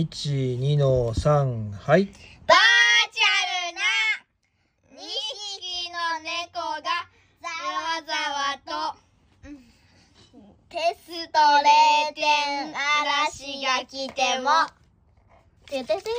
1、2の3、はい。バーチャルな2匹の猫がざわざわとテスト0点嵐が来てもててて